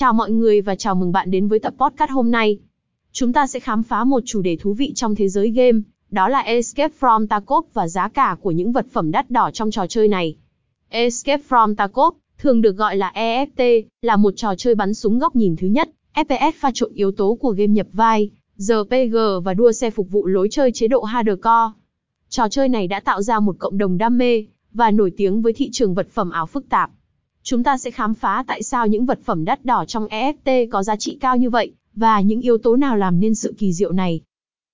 Chào mọi người và chào mừng bạn đến với tập podcast hôm nay. Chúng ta sẽ khám phá một chủ đề thú vị trong thế giới game, đó là Escape from Tarkov và giá cả của những vật phẩm đắt đỏ trong trò chơi này. Escape from Tarkov, thường được gọi là EFT, là một trò chơi bắn súng góc nhìn thứ nhất, FPS pha trộn yếu tố của game nhập vai, RPG và đua xe phục vụ lối chơi chế độ hardcore. Trò chơi này đã tạo ra một cộng đồng đam mê và nổi tiếng với thị trường vật phẩm ảo phức tạp. Chúng ta sẽ khám phá tại sao những vật phẩm đắt đỏ trong EFT có giá trị cao như vậy, và những yếu tố nào làm nên sự kỳ diệu này.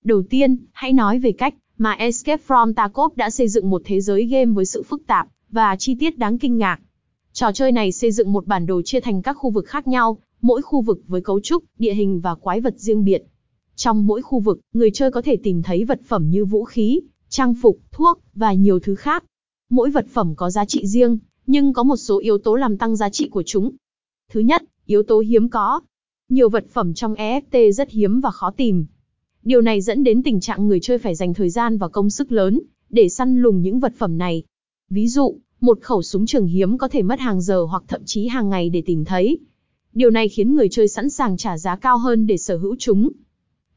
Đầu tiên, hãy nói về cách mà Escape from Tarkov đã xây dựng một thế giới game với sự phức tạp và chi tiết đáng kinh ngạc. Trò chơi này xây dựng một bản đồ chia thành các khu vực khác nhau, mỗi khu vực với cấu trúc, địa hình và quái vật riêng biệt. Trong mỗi khu vực, người chơi có thể tìm thấy vật phẩm như vũ khí, trang phục, thuốc và nhiều thứ khác. Mỗi vật phẩm có giá trị riêng, nhưng có một số yếu tố làm tăng giá trị của chúng. Thứ nhất, yếu tố hiếm có. Nhiều vật phẩm trong EFT rất hiếm và khó tìm. Điều này dẫn đến tình trạng người chơi phải dành thời gian và công sức lớn để săn lùng những vật phẩm này. Ví dụ, một khẩu súng trường hiếm có thể mất hàng giờ hoặc thậm chí hàng ngày để tìm thấy. Điều này khiến người chơi sẵn sàng trả giá cao hơn để sở hữu chúng.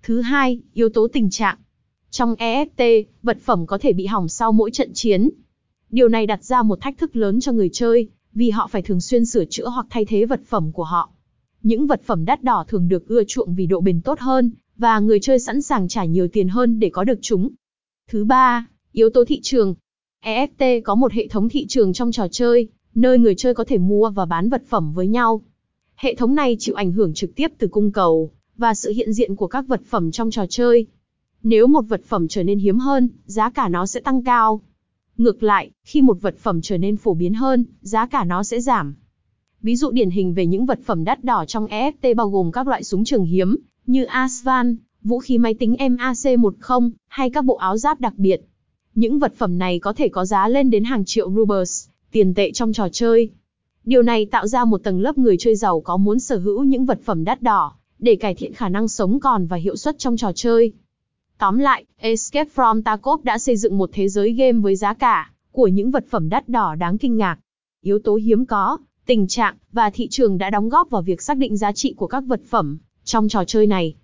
Thứ hai, yếu tố tình trạng. Trong EFT, vật phẩm có thể bị hỏng sau mỗi trận chiến. Điều này đặt ra một thách thức lớn cho người chơi, vì họ phải thường xuyên sửa chữa hoặc thay thế vật phẩm của họ. Những vật phẩm đắt đỏ thường được ưa chuộng vì độ bền tốt hơn, và người chơi sẵn sàng trả nhiều tiền hơn để có được chúng. Thứ ba, yếu tố thị trường. EFT có một hệ thống thị trường trong trò chơi, nơi người chơi có thể mua và bán vật phẩm với nhau. Hệ thống này chịu ảnh hưởng trực tiếp từ cung cầu và sự hiện diện của các vật phẩm trong trò chơi. Nếu một vật phẩm trở nên hiếm hơn, giá cả nó sẽ tăng cao. Ngược lại, khi một vật phẩm trở nên phổ biến hơn, giá cả nó sẽ giảm. Ví dụ điển hình về những vật phẩm đắt đỏ trong EFT bao gồm các loại súng trường hiếm, như Asvan, vũ khí máy tính MAC-10, hay các bộ áo giáp đặc biệt. Những vật phẩm này có thể có giá lên đến hàng triệu rubles, tiền tệ trong trò chơi. Điều này tạo ra một tầng lớp người chơi giàu có muốn sở hữu những vật phẩm đắt đỏ, để cải thiện khả năng sống còn và hiệu suất trong trò chơi. Tóm lại, Escape from Tarkov đã xây dựng một thế giới game với giá cả của những vật phẩm đắt đỏ đáng kinh ngạc. Yếu tố hiếm có, tình trạng và thị trường đã đóng góp vào việc xác định giá trị của các vật phẩm trong trò chơi này.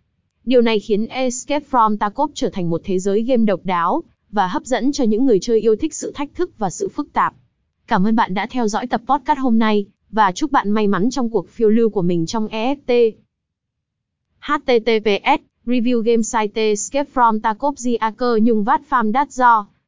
Điều này khiến Escape from Tarkov trở thành một thế giới game độc đáo và hấp dẫn cho những người chơi yêu thích sự thách thức và sự phức tạp. Cảm ơn bạn đã theo dõi tập podcast hôm nay và chúc bạn may mắn trong cuộc phiêu lưu của mình trong EFT. https Review game site Escape from Tarkov Ziaker Nhung Vat Farm Đát Do.